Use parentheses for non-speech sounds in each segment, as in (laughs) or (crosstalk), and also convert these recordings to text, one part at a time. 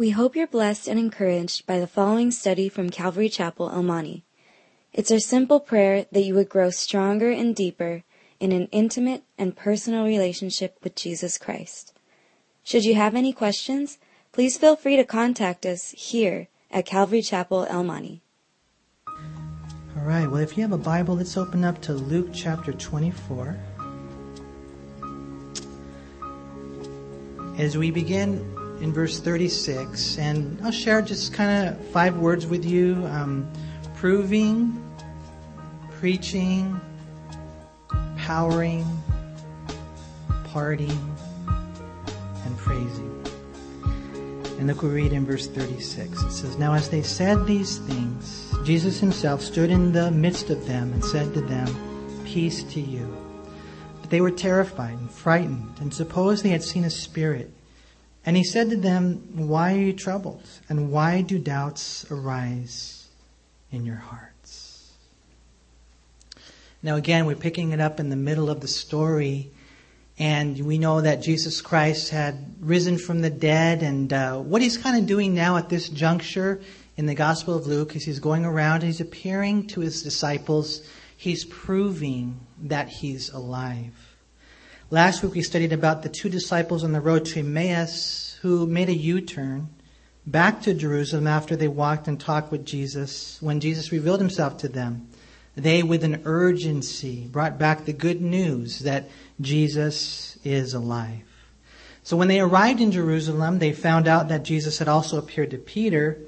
We hope you're blessed and encouraged by the following study from Calvary Chapel, El Monte. It's our simple prayer that you would grow stronger and deeper in an intimate and personal relationship with Jesus Christ. Should you have any questions, please feel free to contact us here at Calvary Chapel, El Monte. All right, well, if you have a Bible, let's open up to Luke chapter 24. As we begin in verse 36, and I'll share just kind of five words with you um, proving, preaching, powering, parting, and praising. And look, we read in verse 36. It says, Now as they said these things, Jesus himself stood in the midst of them and said to them, Peace to you. But they were terrified and frightened and supposed they had seen a spirit. And he said to them, Why are you troubled? And why do doubts arise in your hearts? Now, again, we're picking it up in the middle of the story. And we know that Jesus Christ had risen from the dead. And uh, what he's kind of doing now at this juncture in the Gospel of Luke is he's going around he's appearing to his disciples. He's proving that he's alive. Last week we studied about the two disciples on the road to Emmaus who made a U-turn back to Jerusalem after they walked and talked with Jesus when Jesus revealed himself to them. They, with an urgency, brought back the good news that Jesus is alive. So when they arrived in Jerusalem, they found out that Jesus had also appeared to Peter.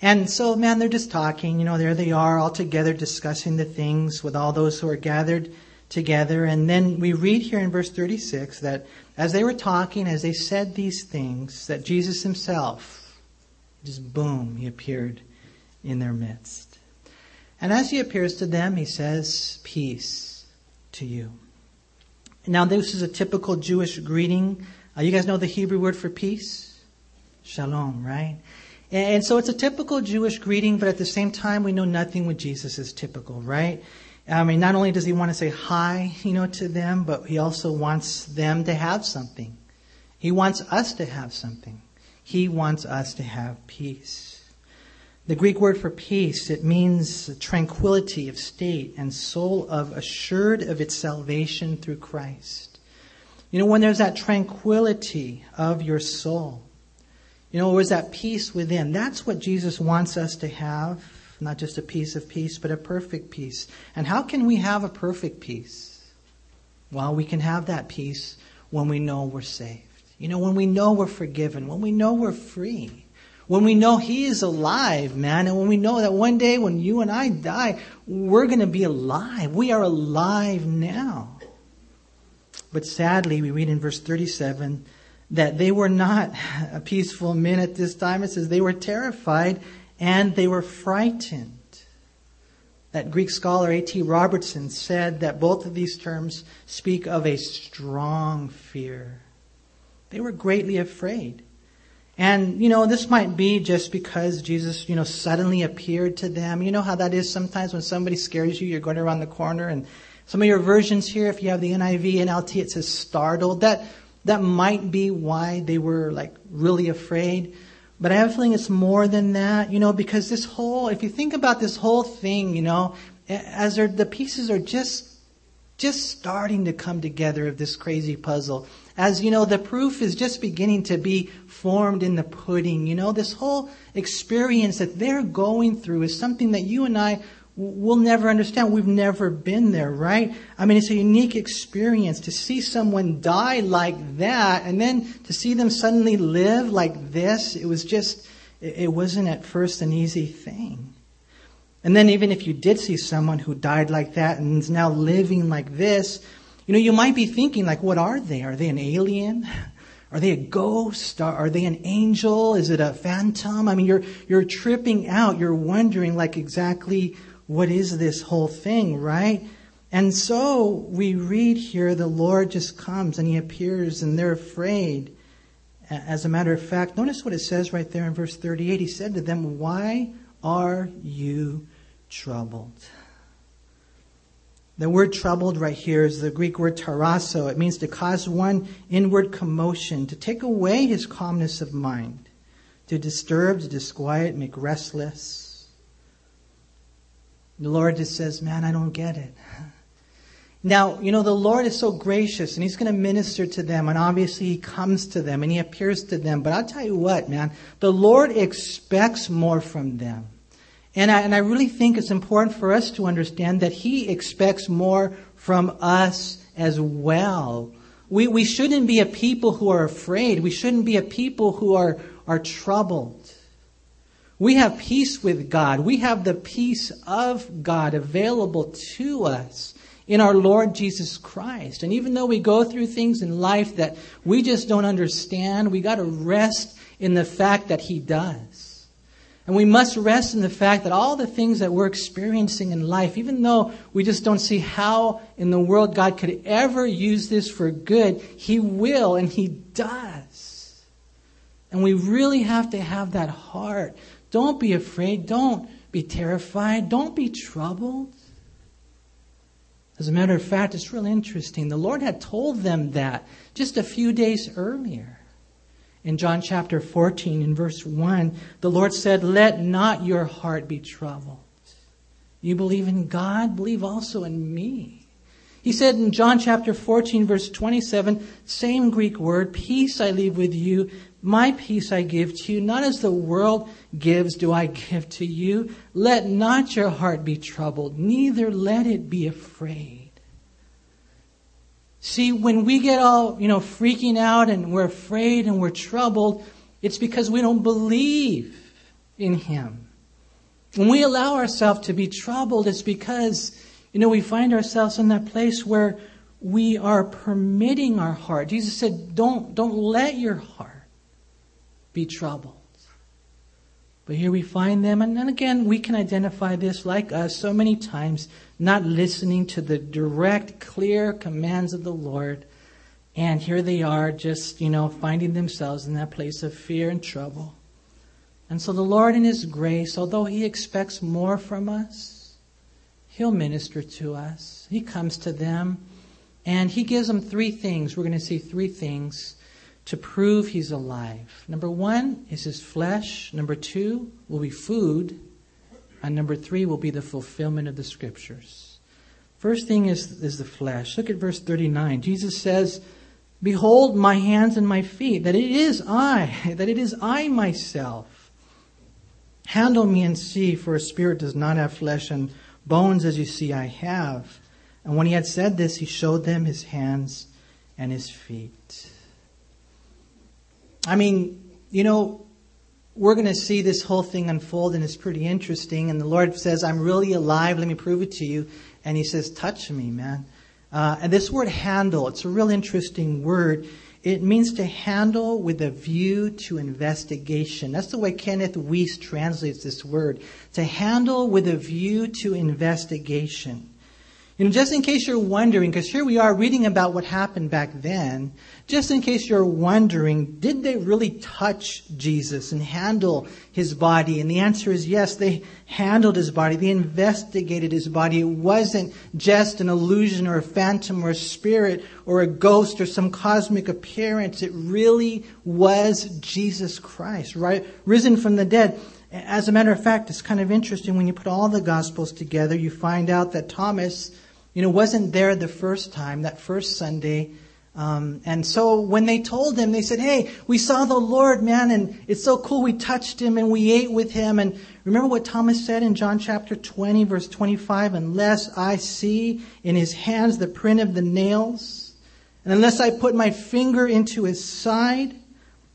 And so, man, they're just talking. You know, there they are all together discussing the things with all those who are gathered together. And then we read here in verse 36 that as they were talking, as they said these things, that Jesus himself, just boom, he appeared in their midst. And as he appears to them, he says, Peace to you. Now, this is a typical Jewish greeting. Uh, you guys know the Hebrew word for peace? Shalom, right? And so it's a typical Jewish greeting, but at the same time, we know nothing with Jesus is typical, right? I mean, not only does he want to say hi, you know, to them, but he also wants them to have something. He wants us to have something. He wants us to have peace. The Greek word for peace, it means tranquility of state and soul of assured of its salvation through Christ. You know, when there's that tranquility of your soul, you know, where's that peace within? That's what Jesus wants us to have not just a piece of peace, but a perfect peace. And how can we have a perfect peace? Well, we can have that peace when we know we're saved. You know, when we know we're forgiven, when we know we're free, when we know He is alive, man, and when we know that one day when you and I die, we're going to be alive. We are alive now. But sadly, we read in verse 37 that they were not (laughs) a peaceful men at this time. It says they were terrified and they were frightened. That Greek scholar A.T. Robertson said that both of these terms speak of a strong fear. They were greatly afraid. And, you know, this might be just because Jesus, you know, suddenly appeared to them. You know how that is sometimes when somebody scares you, you're going around the corner and some of your versions here, if you have the NIV, and NLT, it says startled. That, that might be why they were like really afraid. But I have a feeling it's more than that, you know, because this whole, if you think about this whole thing, you know, as the pieces are just, just starting to come together of this crazy puzzle. As, you know, the proof is just beginning to be formed in the pudding, you know, this whole experience that they're going through is something that you and I we'll never understand. We've never been there, right? I mean, it's a unique experience to see someone die like that and then to see them suddenly live like this. It was just, it wasn't at first an easy thing. And then even if you did see someone who died like that and is now living like this, you know, you might be thinking like, what are they? Are they an alien? (laughs) Are they a ghost? Are they an angel? Is it a phantom? I mean, you're, you're tripping out. You're wondering like exactly what is this whole thing, right? And so we read here the Lord just comes and he appears and they're afraid. As a matter of fact, notice what it says right there in verse 38. He said to them, Why are you troubled? The word troubled right here is the Greek word tarasso. It means to cause one inward commotion, to take away his calmness of mind, to disturb, to disquiet, make restless. The Lord just says, Man, I don't get it. Now, you know, the Lord is so gracious and He's going to minister to them, and obviously He comes to them and He appears to them. But I'll tell you what, man, the Lord expects more from them. And I, and I really think it's important for us to understand that He expects more from us as well. We, we shouldn't be a people who are afraid. We shouldn't be a people who are, are troubled. We have peace with God. We have the peace of God available to us in our Lord Jesus Christ. And even though we go through things in life that we just don't understand, we got to rest in the fact that He does. And we must rest in the fact that all the things that we're experiencing in life, even though we just don't see how in the world God could ever use this for good, He will and He does. And we really have to have that heart. Don't be afraid. Don't be terrified. Don't be troubled. As a matter of fact, it's real interesting. The Lord had told them that just a few days earlier. In John chapter 14, in verse 1, the Lord said, Let not your heart be troubled. You believe in God, believe also in me. He said in John chapter 14, verse 27, same Greek word, peace I leave with you, my peace I give to you, not as the world gives do I give to you. Let not your heart be troubled, neither let it be afraid. See, when we get all, you know, freaking out and we're afraid and we're troubled, it's because we don't believe in Him. When we allow ourselves to be troubled, it's because, you know, we find ourselves in that place where we are permitting our heart. Jesus said, don't, don't let your heart be troubled. But here we find them, and then again, we can identify this like us so many times, not listening to the direct, clear commands of the Lord. And here they are, just, you know, finding themselves in that place of fear and trouble. And so the Lord, in His grace, although He expects more from us, He'll minister to us. He comes to them, and He gives them three things. We're going to see three things to prove he's alive. Number one is his flesh. Number two will be food. And number three will be the fulfillment of the scriptures. First thing is, is the flesh. Look at verse 39. Jesus says, Behold my hands and my feet, that it is I, (laughs) that it is I myself. Handle me and see, for a spirit does not have flesh and bones as you see I have. And when he had said this, he showed them his hands and his feet. I mean, you know, we're going to see this whole thing unfold, and it's pretty interesting. And the Lord says, I'm really alive. Let me prove it to you. And He says, Touch me, man. Uh, and this word handle, it's a real interesting word. It means to handle with a view to investigation. That's the way Kenneth Wuest translates this word. To handle with a view to investigation. You know, just in case you're wondering, because here we are reading about what happened back then, just in case you're wondering, did they really touch Jesus and handle his body? And the answer is yes, they handled his body. They investigated his body. It wasn't just an illusion or a phantom or a spirit or a ghost or some cosmic appearance. It really was Jesus Christ, right? Risen from the dead. As a matter of fact, it's kind of interesting when you put all the gospels together, you find out that Thomas, you know, wasn't there the first time, that first Sunday. Um, and so when they told him, they said, Hey, we saw the Lord, man, and it's so cool. We touched him and we ate with him. And remember what Thomas said in John chapter 20, verse 25? Unless I see in his hands the print of the nails, and unless I put my finger into his side,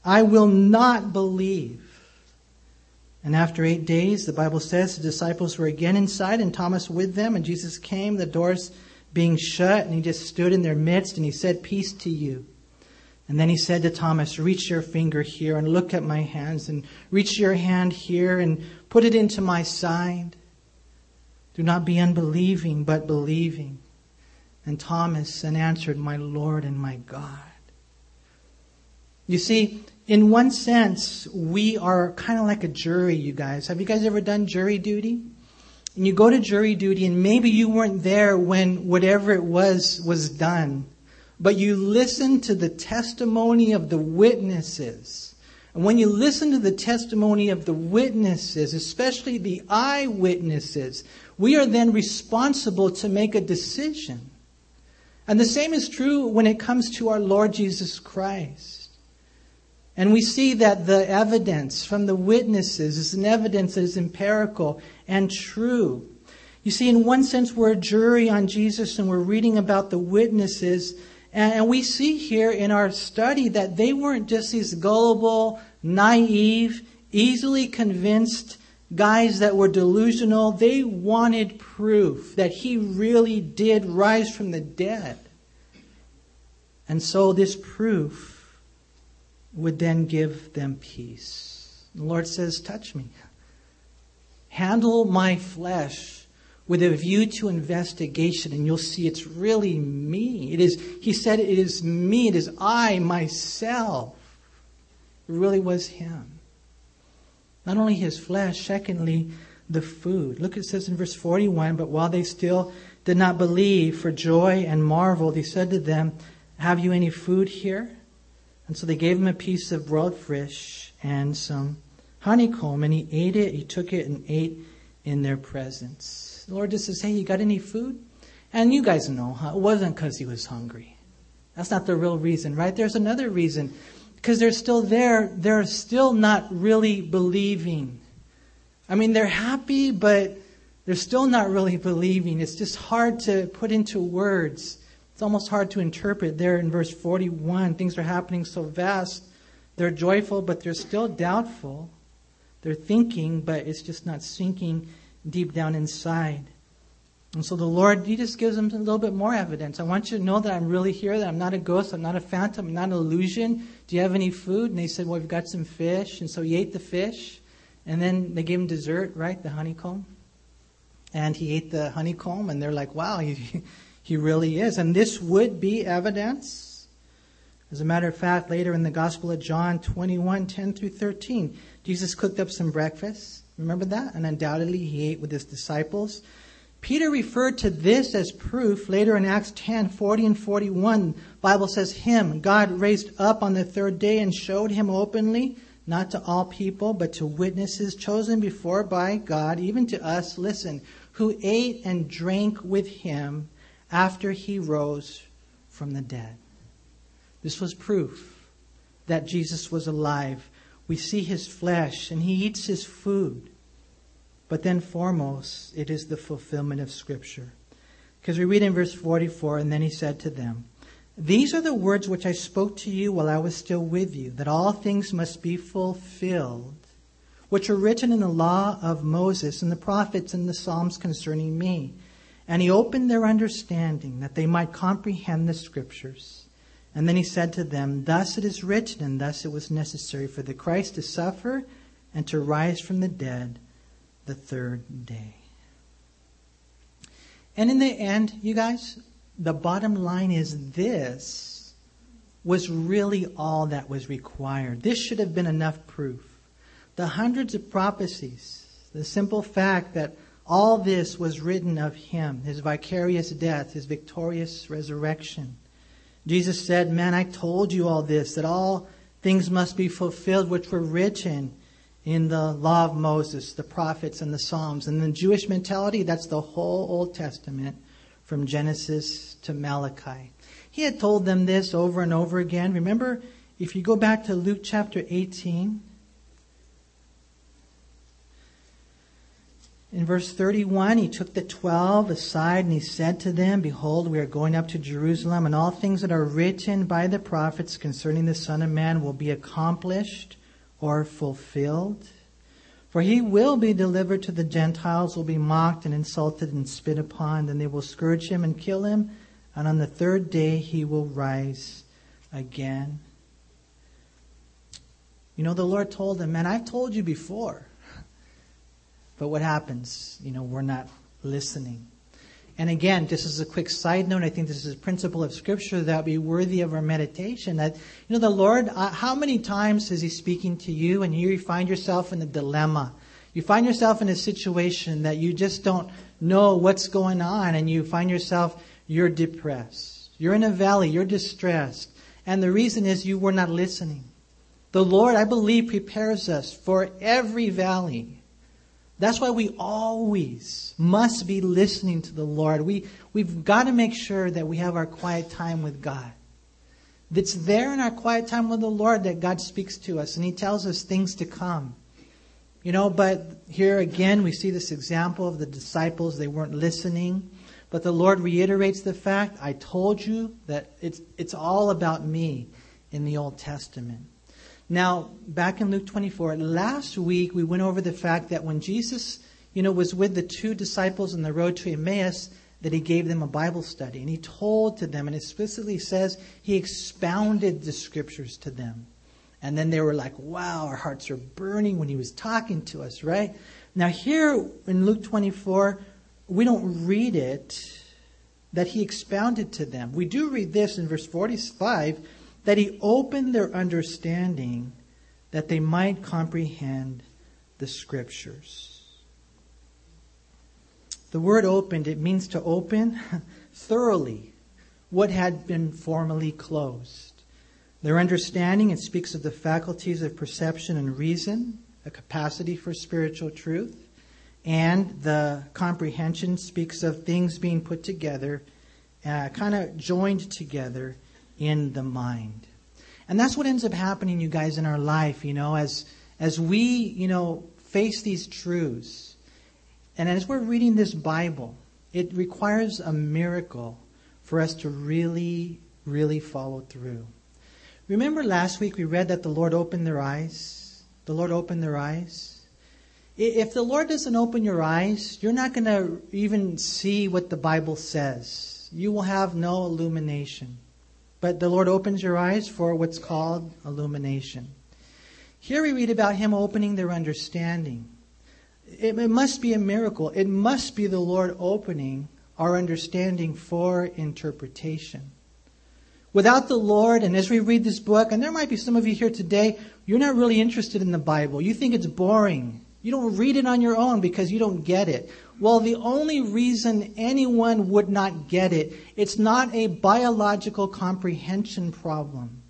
I will not believe. And after eight days, the Bible says the disciples were again inside and Thomas with them, and Jesus came, the doors being shut, and he just stood in their midst and he said, Peace to you. And then he said to Thomas, Reach your finger here and look at my hands, and reach your hand here and put it into my side. Do not be unbelieving, but believing. And Thomas and answered, My Lord and my God. You see, in one sense, we are kind of like a jury, you guys. Have you guys ever done jury duty? And you go to jury duty, and maybe you weren't there when whatever it was was done, but you listen to the testimony of the witnesses. And when you listen to the testimony of the witnesses, especially the eyewitnesses, we are then responsible to make a decision. And the same is true when it comes to our Lord Jesus Christ. And we see that the evidence from the witnesses is an evidence that is empirical and true. You see, in one sense, we're a jury on Jesus and we're reading about the witnesses and we see here in our study that they weren't just these gullible, naive, easily convinced guys that were delusional. They wanted proof that he really did rise from the dead. And so this proof would then give them peace. The Lord says, Touch me. Handle my flesh with a view to investigation, and you'll see it's really me. It is, he said, it is me, it is I, myself. It really was him. Not only his flesh, secondly, the food. Look, it says in verse 41 But while they still did not believe for joy and marveled, he said to them, Have you any food here? And so they gave him a piece of broiled fish and some honeycomb, and he ate it, he took it and ate in their presence. The Lord just says, Hey, you got any food? And you guys know, huh? It wasn't because he was hungry. That's not the real reason, right? There's another reason. Because they're still there, they're still not really believing. I mean, they're happy, but they're still not really believing. It's just hard to put into words. It's almost hard to interpret there in verse 41. Things are happening so fast. They're joyful, but they're still doubtful. They're thinking, but it's just not sinking deep down inside. And so the Lord, He just gives them a little bit more evidence. I want you to know that I'm really here, that I'm not a ghost, I'm not a phantom, I'm not an illusion. Do you have any food? And they said, Well, we've got some fish. And so he ate the fish. And then they gave him dessert, right? The honeycomb. And he ate the honeycomb, and they're like, Wow, (laughs) he really is. And this would be evidence. As a matter of fact, later in the Gospel of John 21 10 through 13, Jesus cooked up some breakfast. Remember that? And undoubtedly he ate with his disciples. Peter referred to this as proof later in Acts 10, 40 and 41. Bible says him, God raised up on the third day and showed him openly, not to all people, but to witnesses chosen before by God, even to us, listen, who ate and drank with him after he rose from the dead. This was proof that Jesus was alive we see his flesh and he eats his food. But then, foremost, it is the fulfillment of Scripture. Because we read in verse 44, and then he said to them, These are the words which I spoke to you while I was still with you, that all things must be fulfilled, which are written in the law of Moses and the prophets and the Psalms concerning me. And he opened their understanding that they might comprehend the Scriptures. And then he said to them, Thus it is written, and thus it was necessary for the Christ to suffer and to rise from the dead the third day. And in the end, you guys, the bottom line is this was really all that was required. This should have been enough proof. The hundreds of prophecies, the simple fact that all this was written of him, his vicarious death, his victorious resurrection Jesus said, Man, I told you all this, that all things must be fulfilled which were written in the law of Moses, the prophets, and the Psalms. And the Jewish mentality, that's the whole Old Testament from Genesis to Malachi. He had told them this over and over again. Remember, if you go back to Luke chapter 18, In verse 31, he took the twelve aside and he said to them, Behold, we are going up to Jerusalem, and all things that are written by the prophets concerning the Son of Man will be accomplished or fulfilled. For he will be delivered to the Gentiles, will be mocked and insulted and spit upon, then they will scourge him and kill him, and on the third day he will rise again. You know, the Lord told them, Man, I've told you before. But what happens? You know, we're not listening. And again, just as a quick side note, I think this is a principle of Scripture that be worthy of our meditation. That, you know, the Lord, uh, how many times is He speaking to you and here you find yourself in a dilemma? You find yourself in a situation that you just don't know what's going on and you find yourself, you're depressed. You're in a valley, you're distressed. And the reason is you were not listening. The Lord, I believe, prepares us for every valley. That's why we always must be listening to the Lord. We, we've got to make sure that we have our quiet time with God. It's there in our quiet time with the Lord that God speaks to us and He tells us things to come. You know, but here again we see this example of the disciples. They weren't listening. But the Lord reiterates the fact, I told you that it's, it's all about me in the Old Testament. Now, back in Luke 24, last week we went over the fact that when Jesus, you know, was with the two disciples on the road to Emmaus, that he gave them a Bible study. And he told to them, and explicitly says he expounded the scriptures to them. And then they were like, wow, our hearts are burning when he was talking to us, right? Now, here in Luke 24, we don't read it that he expounded to them. We do read this in verse 45 that he opened their understanding that they might comprehend the scriptures. The word opened, it means to open (laughs) thoroughly what had been formerly closed. Their understanding, it speaks of the faculties of perception and reason, a capacity for spiritual truth. And the comprehension speaks of things being put together, uh, kind of joined together in the mind. And that's what ends up happening, you guys, in our life, you know, as, as we, you know, face these truths. And as we're reading this Bible, it requires a miracle for us to really, really follow through. Remember last week we read that the Lord opened their eyes? The Lord opened their eyes. If the Lord doesn't open your eyes, you're not going to even see what the Bible says. You will have no illumination. But the Lord opens your eyes for what's called illumination. Here we read about Him opening their understanding. It, it must be a miracle. It must be the Lord opening our understanding for interpretation. Without the Lord, and as we read this book, and there might be some of you here today, you're not really interested in the Bible. You think it's boring. You don't read it on your own because you don't get it. Well, the only reason anyone would not get it, it's not a biological comprehension problem.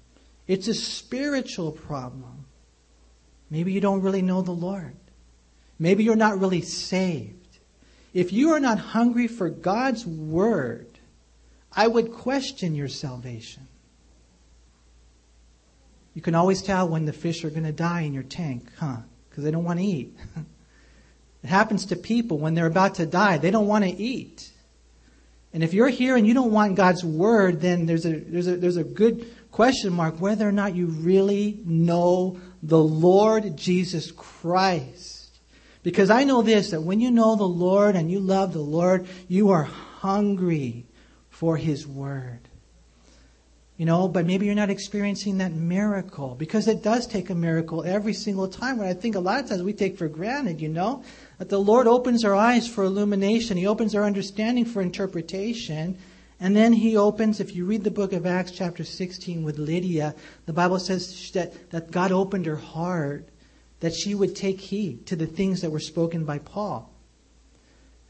It's a spiritual problem. Maybe you don't really know the Lord. Maybe you're not really saved. If you are not hungry for God's word, I would question your salvation. You can always tell when the fish are going to die in your tank, huh? Because they don't want to eat. (laughs) it happens to people when they're about to die, they don't want to eat. And if you're here and you don't want God's word, then there's a, there's a, there's a good question mark whether or not you really know the Lord Jesus Christ. Because I know this, that when you know the Lord and you love the Lord, you are hungry for His word. You know, but maybe you're not experiencing that miracle because it does take a miracle every single time. What I think a lot of times we take for granted, you know, that the Lord opens our eyes for illumination. He opens our understanding for interpretation. And then he opens, if you read the book of Acts, chapter 16, with Lydia, the Bible says that, that God opened her heart that she would take heed to the things that were spoken by Paul.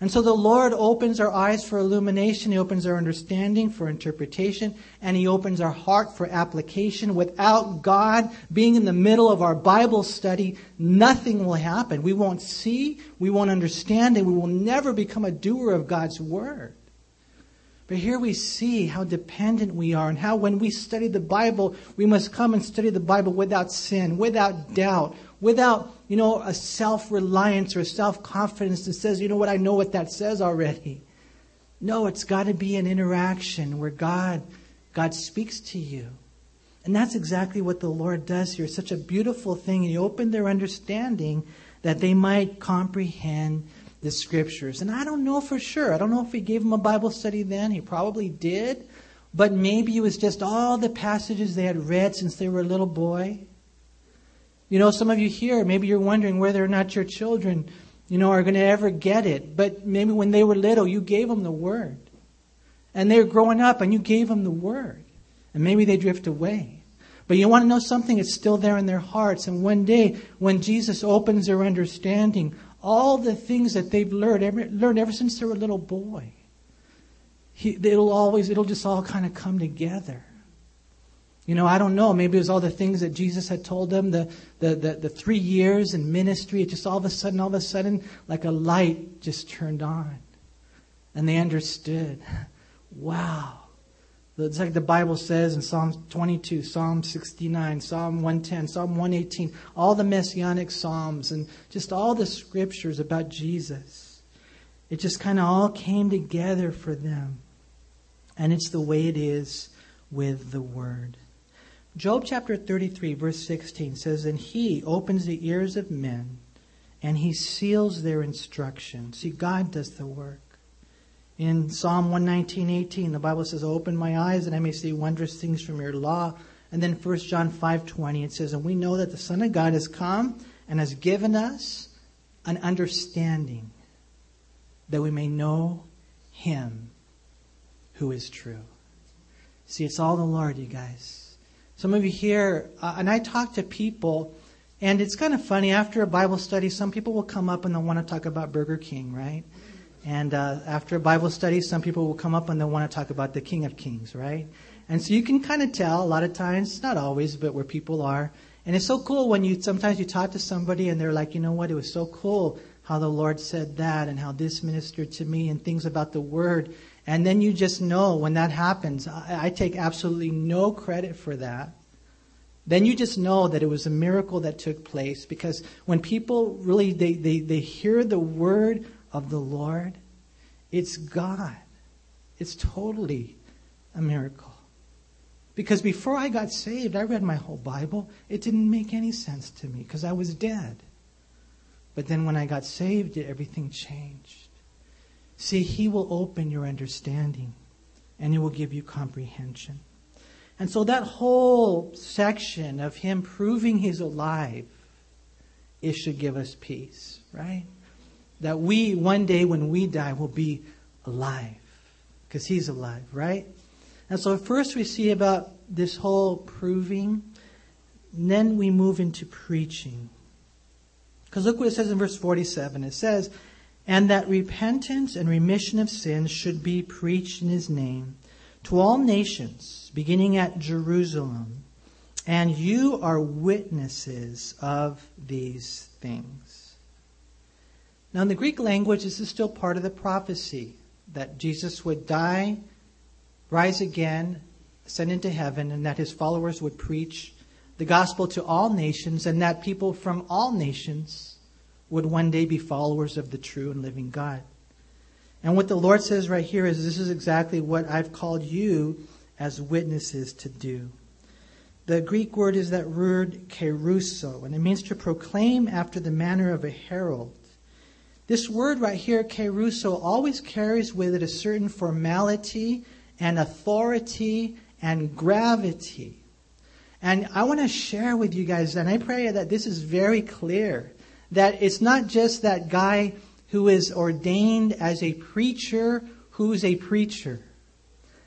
And so the Lord opens our eyes for illumination. He opens our understanding for interpretation. And He opens our heart for application. Without God being in the middle of our Bible study, nothing will happen. We won't see, we won't understand, and we will never become a doer of God's Word. But here we see how dependent we are and how when we study the Bible, we must come and study the Bible without sin, without doubt, without, you know, a self reliance or self confidence that says, you know what, I know what that says already. No, it's got to be an interaction where God, God speaks to you. And that's exactly what the Lord does here. It's such a beautiful thing. He opened their understanding that they might comprehend the scriptures. And I don't know for sure. I don't know if he gave them a Bible study then. He probably did. But maybe it was just all the passages they had read since they were a little boy. You know, some of you here, maybe you're wondering whether or not your children, you know, are going to ever get it. But maybe when they were little, you gave them the word. And they're growing up and you gave them the word. And maybe they drift away. But you want to know something? It's still there in their hearts. And one day, when Jesus opens their understanding, all the things that they've learned, ever, learned ever since they were a little boy, he, it'll always, it'll just all kind of come together. You know, I don't know. Maybe it was all the things that Jesus had told them, the, the, the, the three years in ministry. It just all of a sudden, all of a sudden, like a light just turned on. And they understood. (laughs) Wow. It's like the Bible says in Psalm 22, Psalm 69, Psalm 110, Psalm 118, all the messianic psalms and just all the scriptures about Jesus. It just kind of all came together for them. And it's the way it is with the Word. Job chapter 33, verse 16 says, And he opens the ears of men, and he seals their instruction. See, God does the work. In Psalm 119, 18, the Bible says, Open my eyes that I may see wondrous things from your law. And then 1 John 5, 20, it says, And we know that the Son of God has come and has given us an understanding that we may know him who is true. See, it's all the Lord, you guys. Some of you here, uh, and I talk to people, and it's kind of funny. After a Bible study, some people will come up and they'll want to talk about Burger King, right? And uh, after a Bible study, some people will come up and they'll want to talk about the King of Kings, right? And so you can kind of tell a lot of times, not always, but where people are. And it's so cool when you sometimes you talk to somebody and they're like, you know what, it was so cool how the Lord said that and how this ministered to me and things about the Word. And then you just know when that happens, I, I take absolutely no credit for that. Then you just know that it was a miracle that took place because when people really they, they, they hear the word of the Lord, it's God. It's totally a miracle. Because before I got saved, I read my whole Bible. It didn't make any sense to me because I was dead. But then when I got saved, everything changed. See, He will open your understanding and He will give you comprehension. And so that whole section of Him proving He's alive, it should give us peace, right? that we, one day when we die, will be alive. Because he's alive, right? And so first we see about this whole proving, then we move into preaching. Because look what it says in verse 47. It says, And that repentance and remission of sins should be preached in his name to all nations, beginning at Jerusalem. And you are witnesses of these things. Now, in the Greek language, this is still part of the prophecy that Jesus would die, rise again, ascend into heaven, and that his followers would preach the gospel to all nations, and that people from all nations would one day be followers of the true and living God. And what the Lord says right here is this is exactly what I've called you as witnesses to do. The Greek word is that word kerusso, and it means to proclaim after the manner of a herald. This word right here, kerusso, always carries with it a certain formality and authority and gravity. And I want to share with you guys, and I pray that this is very clear, that it's not just that guy who is ordained as a preacher who's a preacher.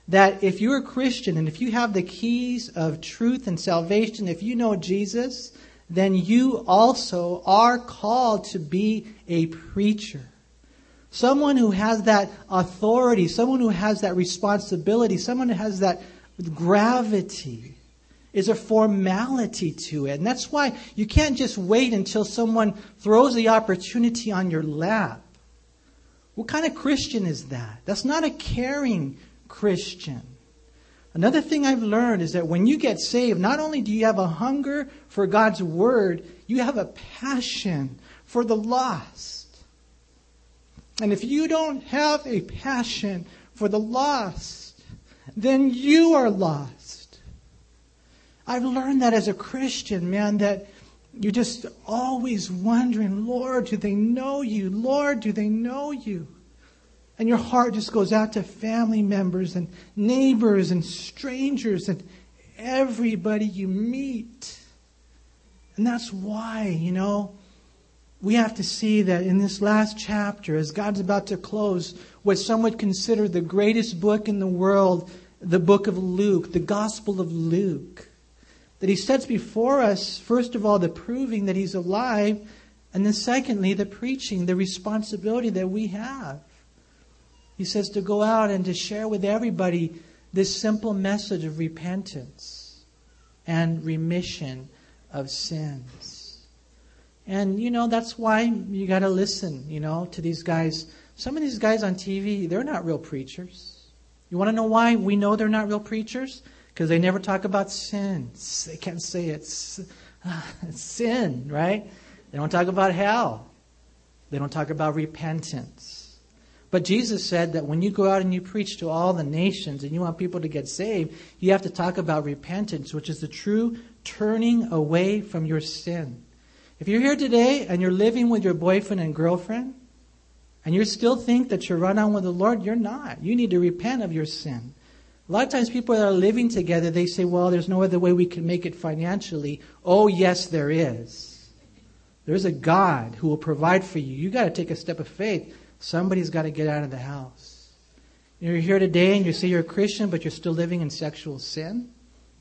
That if you're a Christian and if you have the keys of truth and salvation, if you know Jesus, then you also are called to be a preacher. Someone who has that authority, someone who has that responsibility, someone who has that gravity is a formality to it. And that's why you can't just wait until someone throws the opportunity on your lap. What kind of Christian is that? That's not a caring Christian. Another thing I've learned is that when you get saved, not only do you have a hunger for God's word, you have a passion for the lost. And if you don't have a passion for the lost, then you are lost. I've learned that as a Christian, man, that you're just always wondering, Lord, do they know you? Lord, do they know you? And your heart just goes out to family members and neighbors and strangers and everybody you meet. And that's why, you know, we have to see that in this last chapter, as God's about to close what some would consider the greatest book in the world, the book of Luke, the Gospel of Luke, that he sets before us, first of all, the proving that he's alive, and then secondly, the preaching, the responsibility that we have. He says to go out and to share with everybody this simple message of repentance. and remission of sins. And, you know, that's why you got to listen, you know, to these guys. Some of these guys on TV, they're not real preachers. You want to know why we know they're not real preachers? Because they never talk about sins. They can't say it's, uh, it's sin, right? They don't talk about hell. They don't talk about repentance. But Jesus said that when you go out and you preach to all the nations and you want people to get saved, you have to talk about repentance, which is the true turning away from your sin. If you're here today and you're living with your boyfriend and girlfriend, and you still think that you're run on with the Lord, you're not. You need to repent of your sin. A lot of times people that are living together, they say, well, there's no other way we can make it financially. Oh, yes, there is. There's a God who will provide for you. You got to take a step of faith. Somebody's got to get out of the house. You're here today and you say you're a Christian, but you're still living in sexual sin.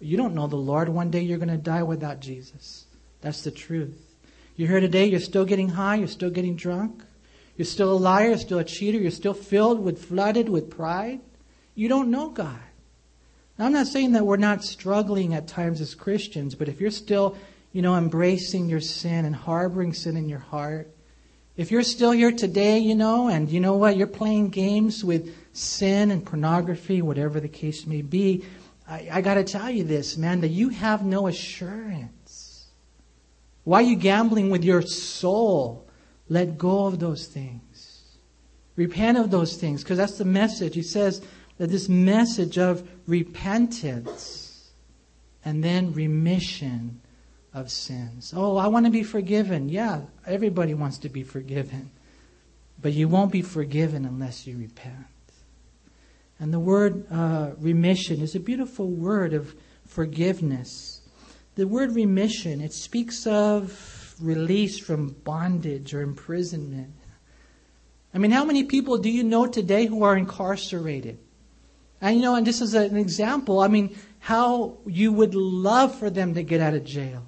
You don't know the Lord. One day you're going to die without Jesus. That's the truth. You're here today, you're still getting high, you're still getting drunk. You're still a liar, you're still a cheater, you're still filled with, flooded with pride. You don't know God. Now, I'm not saying that we're not struggling at times as Christians, but if you're still, you know, embracing your sin and harboring sin in your heart, if you're still here today, you know, and you know what, you're playing games with sin and pornography, whatever the case may be, I, I got to tell you this, man, that you have no assurance. Why are you gambling with your soul? Let go of those things. Repent of those things, because that's the message. He says that this message of repentance and then remission of sins. Oh, I want to be forgiven. Yeah, everybody wants to be forgiven. But you won't be forgiven unless you repent. And the word uh, remission is a beautiful word of forgiveness. The word remission, it speaks of release from bondage or imprisonment. I mean, how many people do you know today who are incarcerated? And you know, and this is an example, I mean, how you would love for them to get out of jail.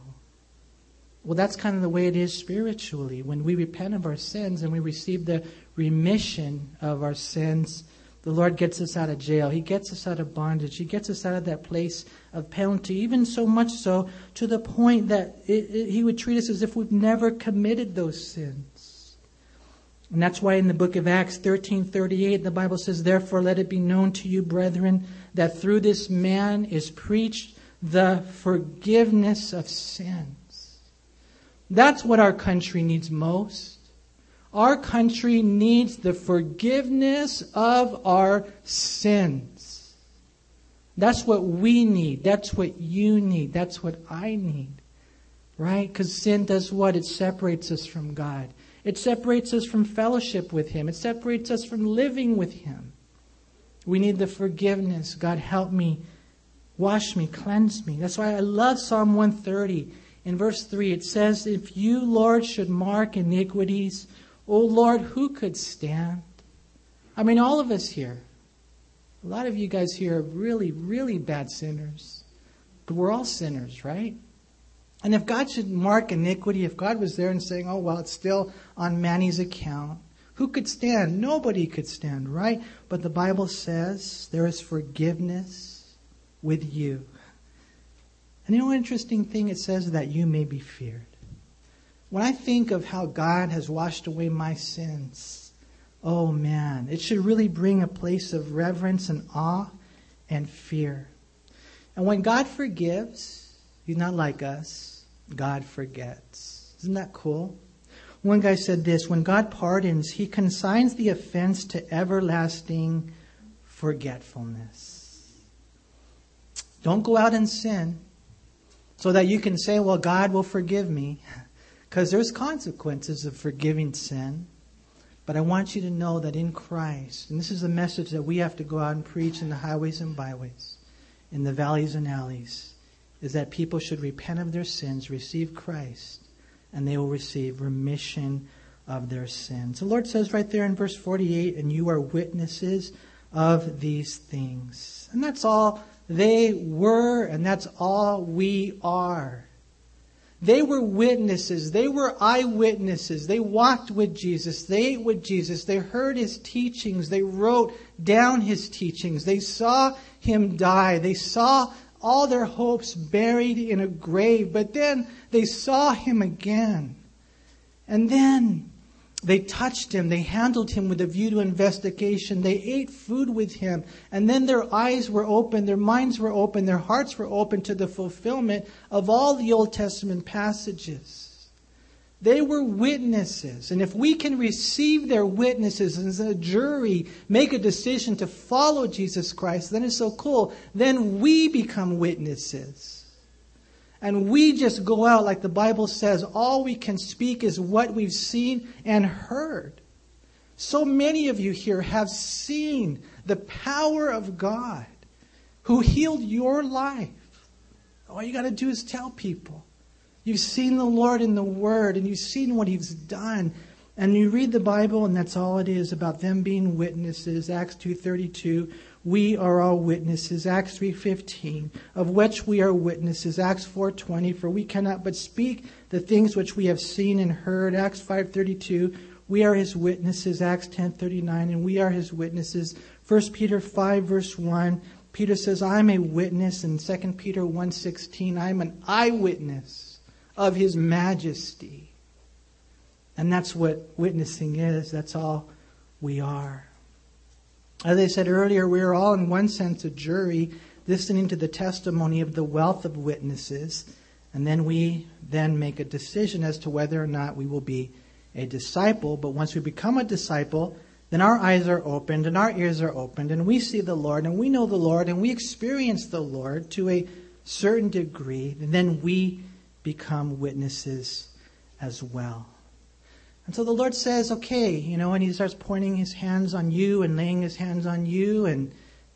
Well, that's kind of the way it is spiritually. When we repent of our sins and we receive the remission of our sins, the Lord gets us out of jail. He gets us out of bondage. He gets us out of that place of penalty, even so much so to the point that it, it, He would treat us as if we've never committed those sins. And that's why in the book of Acts 13:38 the Bible says, "Therefore let it be known to you, brethren, that through this man is preached the forgiveness of sins. That's what our country needs most. Our country needs the forgiveness of our sins. That's what we need. That's what you need. That's what I need. Right? Because sin does what? It separates us from God. It separates us from fellowship with Him. It separates us from living with Him. We need the forgiveness. God, help me. Wash me. Cleanse me. That's why I love Psalm 130 in verse 3, it says, If you, Lord, should mark iniquities, O Lord, who could stand? I mean, all of us here, a lot of you guys here are really, really bad sinners. But we're all sinners, right? And if God should mark iniquity, if God was there and saying, oh, well, it's still on Manny's account, who could stand? Nobody could stand, right? But the Bible says there is forgiveness with you. And you know, interesting thing it says that you may be feared. When I think of how God has washed away my sins, oh man, it should really bring a place of reverence and awe and fear. And when God forgives, He's not like us. God forgets. Isn't that cool? One guy said this when God pardons, He consigns the offense to everlasting forgetfulness. Don't go out and sin so that you can say, well, God will forgive me. (laughs) Because there's consequences of forgiving sin. But I want you to know that in Christ, and this is a message that we have to go out and preach in the highways and byways, in the valleys and alleys, is that people should repent of their sins, receive Christ, and they will receive remission of their sins. The Lord says right there in verse 48, and you are witnesses of these things. And that's all they were, and that's all we are. They were witnesses. They were eyewitnesses. They walked with Jesus. They ate with Jesus. They heard his teachings. They wrote down his teachings. They saw him die. They saw all their hopes buried in a grave. But then they saw him again. And then they touched him. They handled him with a view to investigation. They ate food with him. And then their eyes were open, their minds were open, their hearts were open to the fulfillment of all the Old Testament passages. They were witnesses. And if we can receive their witnesses as a jury make a decision to follow Jesus Christ, then it's so cool. Then we become witnesses. And we just go out, like the Bible says, all we can speak is what we've seen and heard. So many of you here have seen the power of God who healed your life. All you got to do is tell people. You've seen the Lord in the Word, and you've seen what He's done. And you read the Bible, and that's all it is about them being witnesses. Acts 2.32, we are all witnesses. Acts 3.15, of which we are witnesses. Acts 4.20, for we cannot but speak the things which we have seen and heard. Acts 5.32, we are His witnesses. Acts 10.39, and we are His witnesses. 1 Peter 5, verse 1, Peter says, I'm a witness. And 2 Peter 1.16, I'm an eyewitness of his majesty. And that's what witnessing is. That's all we are. As I said earlier, we are all, in one sense, a jury listening to the testimony of the wealth of witnesses. And then we then make a decision as to whether or not we will be a disciple. But once we become a disciple, then our eyes are opened and our ears are opened and we see the Lord and we know the Lord and we experience the Lord to a certain degree. And then we become witnesses as well. And so the Lord says, okay, you know, and he starts pointing his hands on you and laying his hands on you. And,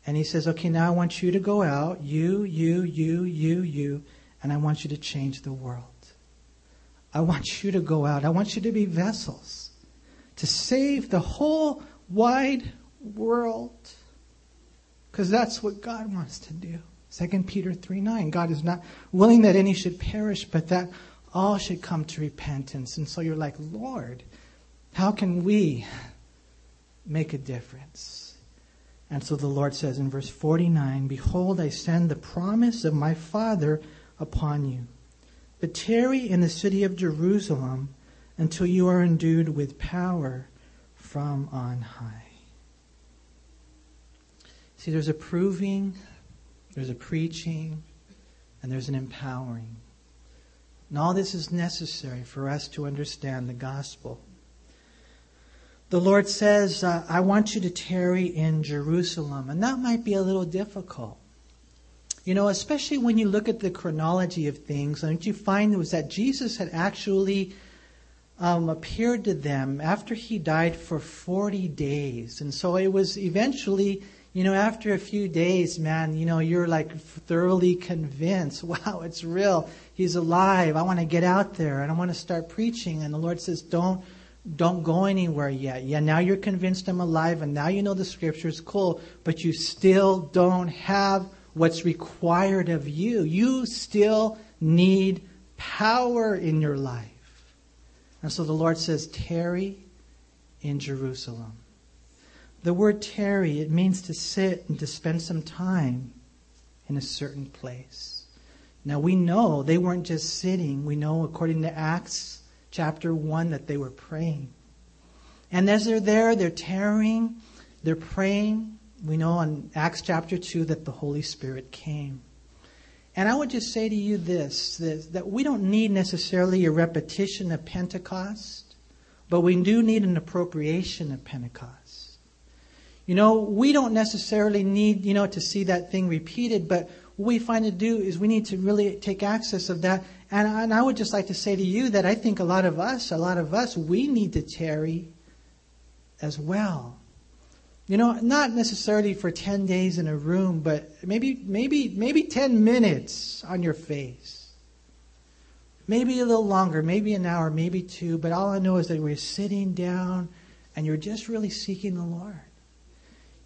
and he says, okay, now I want you to go out, you, you, you, you, you, and I want you to change the world. I want you to go out. I want you to be vessels to save the whole wide world. Because that's what God wants to do. 2 Peter 3 9. God is not willing that any should perish, but that all should come to repentance. And so you're like, Lord, how can we make a difference? And so the Lord says in verse 49 Behold, I send the promise of my Father upon you. But tarry in the city of Jerusalem until you are endued with power from on high. See, there's a proving there's a preaching, and there's an empowering. And all this is necessary for us to understand the gospel. The Lord says, uh, I want you to tarry in Jerusalem. And that might be a little difficult. You know, especially when you look at the chronology of things, and what you find was that Jesus had actually um, appeared to them after he died for 40 days. And so it was eventually you know, after a few days, man, you know, you're like thoroughly convinced, (laughs) wow, it's real. He's alive. I want to get out there and I want to start preaching. And the Lord says, don't, don't go anywhere yet. Yeah, now you're convinced I'm alive and now you know the scriptures, cool, but you still don't have what's required of you. You still need power in your life. And so the Lord says, tarry in Jerusalem. The word tarry, it means to sit and to spend some time in a certain place. Now we know they weren't just sitting. We know according to Acts chapter 1 that they were praying. And as they're there, they're tarrying, they're praying. We know in Acts chapter 2 that the Holy Spirit came. And I would just say to you this that, that we don't need necessarily a repetition of Pentecost, but we do need an appropriation of Pentecost. You know, we don't necessarily need, you know, to see that thing repeated, but what we find to do is we need to really take access of that. And, and I would just like to say to you that I think a lot of us, a lot of us, we need to tarry as well. You know, not necessarily for 10 days in a room, but maybe, maybe, maybe 10 minutes on your face. Maybe a little longer, maybe an hour, maybe two, but all I know is that we're sitting down and you're just really seeking the Lord.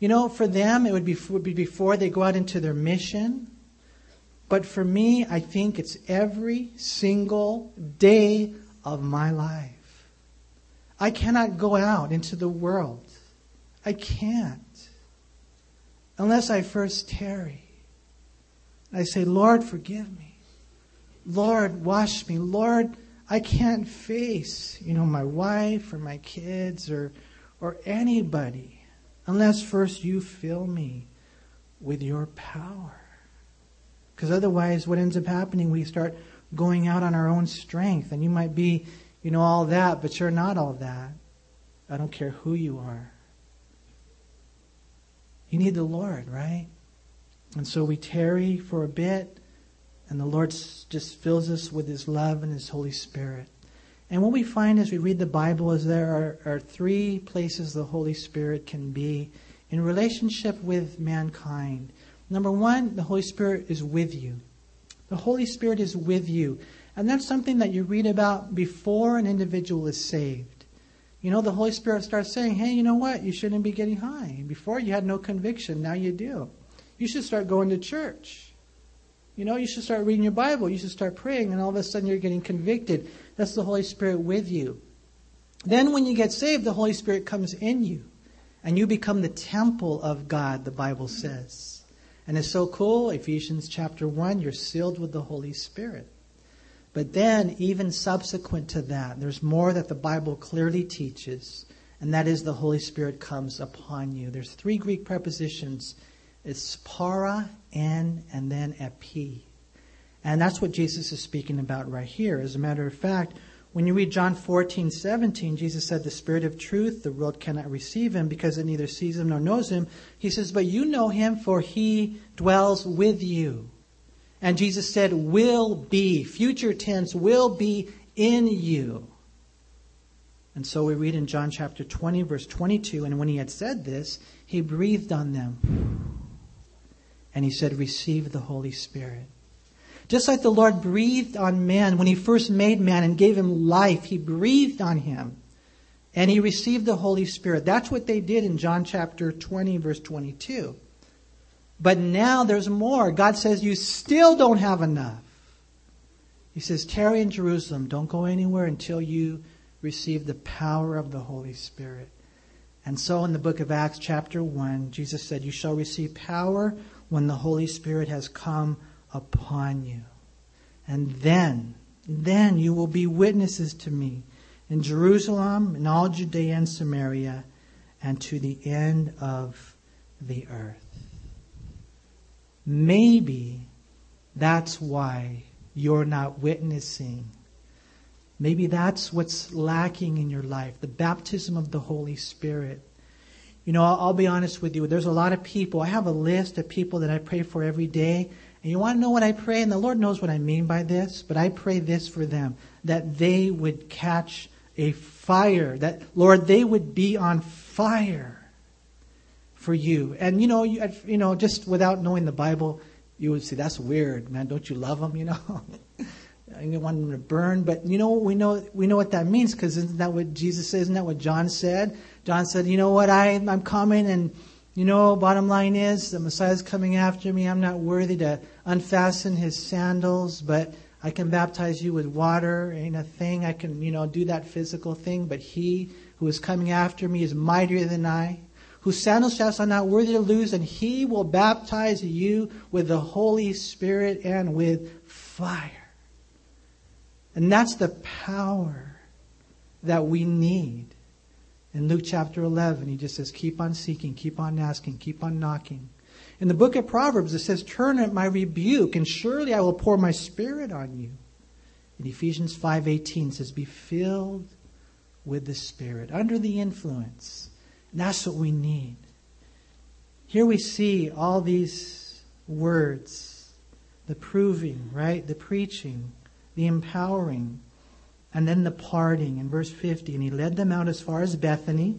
You know, for them, it would be, would be before they go out into their mission. But for me, I think it's every single day of my life. I cannot go out into the world. I can't. Unless I first tarry. I say, Lord, forgive me. Lord, wash me. Lord, I can't face, you know, my wife or my kids or, or anybody unless first you fill me with your power. Because otherwise, what ends up happening, we start going out on our own strength. And you might be, you know, all that, but you're not all that. I don't care who you are. You need the Lord, right? And so we tarry for a bit, and the Lord just fills us with His love and His Holy Spirit. And what we find as we read the Bible is there are, are three places the Holy Spirit can be in relationship with mankind. Number one, the Holy Spirit is with you. The Holy Spirit is with you. And that's something that you read about before an individual is saved. You know, the Holy Spirit starts saying, hey, you know what? You shouldn't be getting high. Before you had no conviction, now you do. You should start going to church. You know, you should start reading your Bible. You should start praying, and all of a sudden you're getting convicted. That's the Holy Spirit with you. Then, when you get saved, the Holy Spirit comes in you, and you become the temple of God, the Bible says. And it's so cool. Ephesians chapter 1, you're sealed with the Holy Spirit. But then, even subsequent to that, there's more that the Bible clearly teaches, and that is the Holy Spirit comes upon you. There's three Greek prepositions it's para, en, and then epi. And that's what Jesus is speaking about right here. As a matter of fact, when you read John 14, 17, Jesus said, The Spirit of truth, the world cannot receive him because it neither sees him nor knows him. He says, But you know him, for he dwells with you. And Jesus said, Will be, future tense, will be in you. And so we read in John chapter 20, verse 22, and when he had said this, he breathed on them and he said, Receive the Holy Spirit. Just like the Lord breathed on man when he first made man and gave him life, he breathed on him and he received the Holy Spirit. That's what they did in John chapter 20, verse 22. But now there's more. God says, You still don't have enough. He says, Tarry in Jerusalem. Don't go anywhere until you receive the power of the Holy Spirit. And so in the book of Acts, chapter 1, Jesus said, You shall receive power when the Holy Spirit has come upon you. And then, then you will be witnesses to me in Jerusalem, in all Judea and Samaria, and to the end of the earth. Maybe that's why you're not witnessing. Maybe that's what's lacking in your life the baptism of the Holy Spirit. You know, I'll, I'll, be honest with you. There's a lot of people. I have a list of people that I pray for every day. And you want to know what I pray? And the Lord knows what I mean by this, but I pray this for them that they would catch a fire, that, Lord, they would be on fire for you. And, you know, you, you know, just without knowing the Bible, you would say, that's weird, man. Don't you love them, (laughs) you know? you want them to burn. But, you know, we know, we know what that means because isn't that what Jesus said? Isn't that what John said? John said, You know what? I, I'm coming, and you know, bottom line is the Messiah's coming after me. I'm not worthy to unfasten his sandals, but I can baptize you with water. Ain't a thing. I can, you know, do that physical thing, but he who is coming after me is mightier than I, whose sandals shall I not worthy to lose, and he will baptize you with the Holy Spirit and with fire. And that's the power that we need in Luke chapter 11, he just says, Keep on seeking, keep on asking, keep on knocking. In the book of Proverbs, it says, Turn at my rebuke, and surely I will pour my spirit on you. In Ephesians 5.18 says, Be filled with the Spirit, under the influence. And that's what we need. Here we see all these words the proving, right? The preaching, the empowering, and then the parting in verse 50. And he led them out as far as Bethany,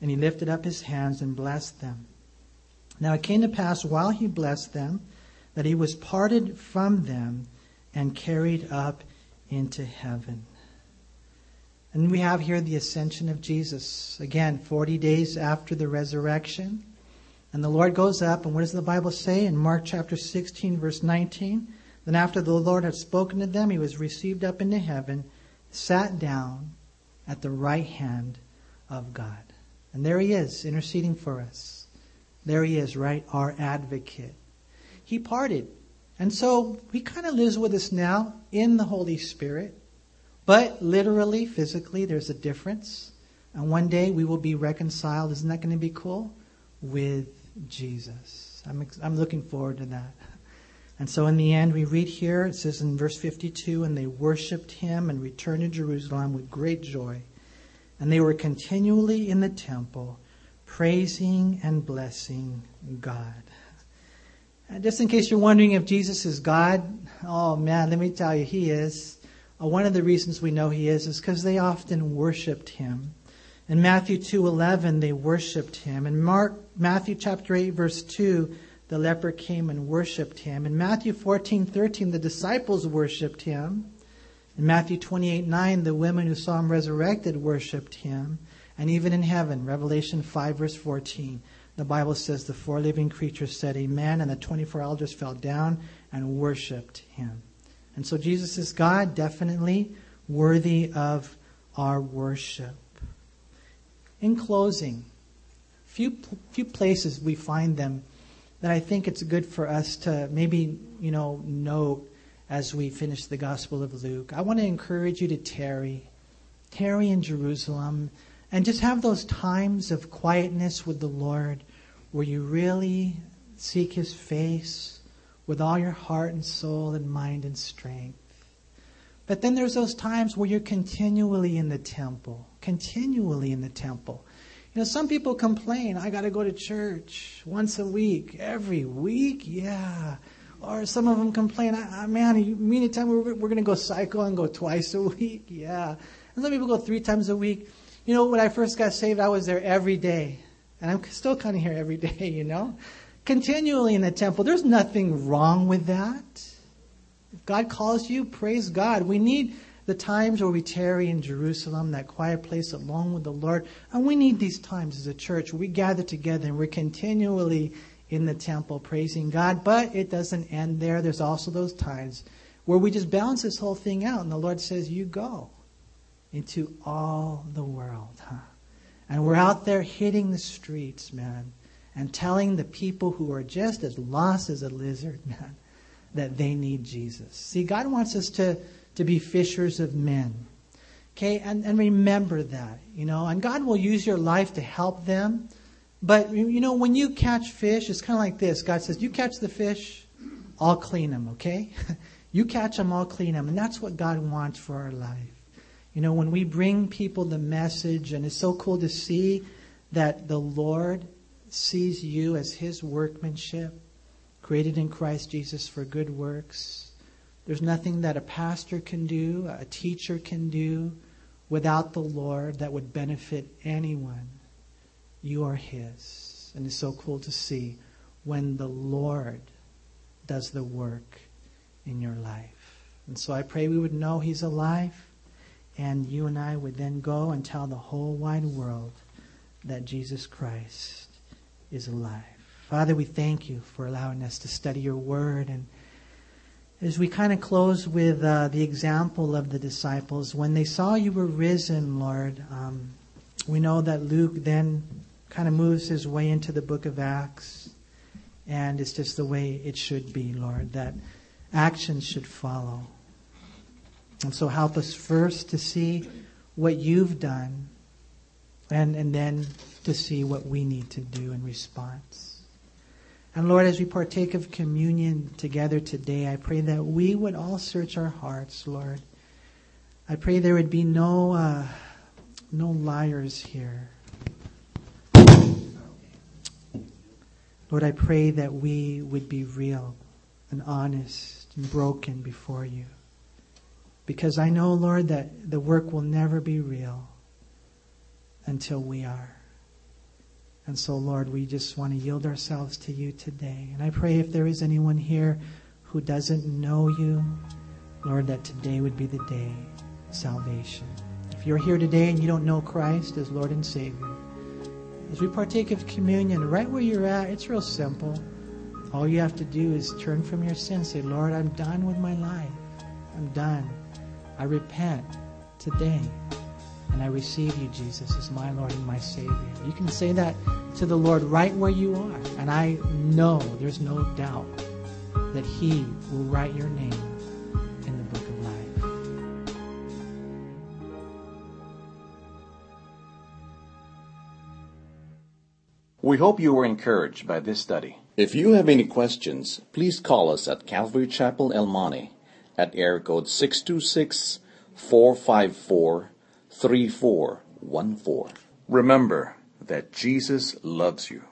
and he lifted up his hands and blessed them. Now it came to pass while he blessed them that he was parted from them and carried up into heaven. And we have here the ascension of Jesus. Again, 40 days after the resurrection. And the Lord goes up, and what does the Bible say in Mark chapter 16, verse 19? Then after the Lord had spoken to them, he was received up into heaven sat down at the right hand of God. And there he is, interceding for us. There he is, right? Our advocate. He parted. And so he kind of lives with us now in the Holy Spirit. But literally, physically, there's a difference. And one day we will be reconciled. Isn't that going to be cool? With Jesus. I'm, I'm looking forward to that. (laughs) And so in the end, we read here, it says in verse 52, and they worshiped him and returned to Jerusalem with great joy. And they were continually in the temple, praising and blessing God. And just in case you're wondering if Jesus is God, oh man, let me tell you, he is. Uh, one of the reasons we know he is is because they often worshiped him. In Matthew 2:11 they worshiped him. In Mark Matthew chapter 8 verse 2 the leper came and worshiped him. In Matthew 14:13 the disciples worshiped him. In Matthew 28, 9, the women who saw him resurrected worshiped him. And even in heaven, Revelation 5 verse 14, the Bible says the four living creatures said amen and the 24 elders fell down and worshiped him. And so Jesus is God, definitely worthy of our worship. In closing, few few places we find them that I think it's good for us to maybe, you know, note as we finish the Gospel of Luke. I want to encourage you to tarry, tarry in Jerusalem, and just have those times of quietness with the Lord where you really seek His face with all your heart and soul and mind and strength. But then there's those times where you're continually in the temple, continually in the temple. You know, some people complain, I got to go to church once a week, every week, yeah. Or some of them complain, I, I, man, you mean to tell me we're, we're going to go cycle and go twice a (laughs) week? Yeah. And some people go three times a week. You know, when I first got saved, I was there every day. And I'm still kind of here every (laughs) day, you know. Continually in the temple. There's nothing wrong with that. If God calls you, praise God. We need the times where we tarry in Jerusalem, that quiet place alone with the Lord. And we need these times as a church we gather together and we're continually in the temple praising God. But it doesn't end there. There's also those times where we just balance this whole thing out and the Lord says, You go into all the world. Huh? And we're out there hitting the streets, man, and telling the people who are just as lost as a lizard, (laughs) man, that they need Jesus. See, God wants us to to be fishers of men. Okay, and, and remember that, you know, and God will use your life to help them. But, you know, when you catch fish, it's kind of like this God says, You catch the fish, I'll clean them, okay? (laughs) you catch them, I'll clean them. And that's what God wants for our life. You know, when we bring people the message, and it's so cool to see that the Lord sees you as His workmanship, created in Christ Jesus for good works. There's nothing that a pastor can do, a teacher can do without the Lord that would benefit anyone. You are His. And it's so cool to see when the Lord does the work in your life. And so I pray we would know He's alive, and you and I would then go and tell the whole wide world that Jesus Christ is alive. Father, we thank you for allowing us to study your word and as we kind of close with uh, the example of the disciples, when they saw you were risen, Lord, um, we know that Luke then kind of moves his way into the book of Acts. And it's just the way it should be, Lord, that actions should follow. And so help us first to see what you've done and, and then to see what we need to do in response. And Lord, as we partake of communion together today, I pray that we would all search our hearts, Lord. I pray there would be no, uh, no liars here. Lord, I pray that we would be real and honest and broken before you. Because I know, Lord, that the work will never be real until we are. And so, Lord, we just want to yield ourselves to you today. And I pray if there is anyone here who doesn't know you, Lord, that today would be the day of salvation. If you're here today and you don't know Christ as Lord and Savior, as we partake of communion, right where you're at, it's real simple. All you have to do is turn from your sin, say, Lord, I'm done with my life. I'm done. I repent today and I receive you, Jesus, as my Lord and my Savior. You can say that to the Lord right where you are, and I know there's no doubt that He will write your name in the book of life. We hope you were encouraged by this study. If you have any questions, please call us at Calvary Chapel El Monte at air code 626 454 3414. Remember that Jesus loves you.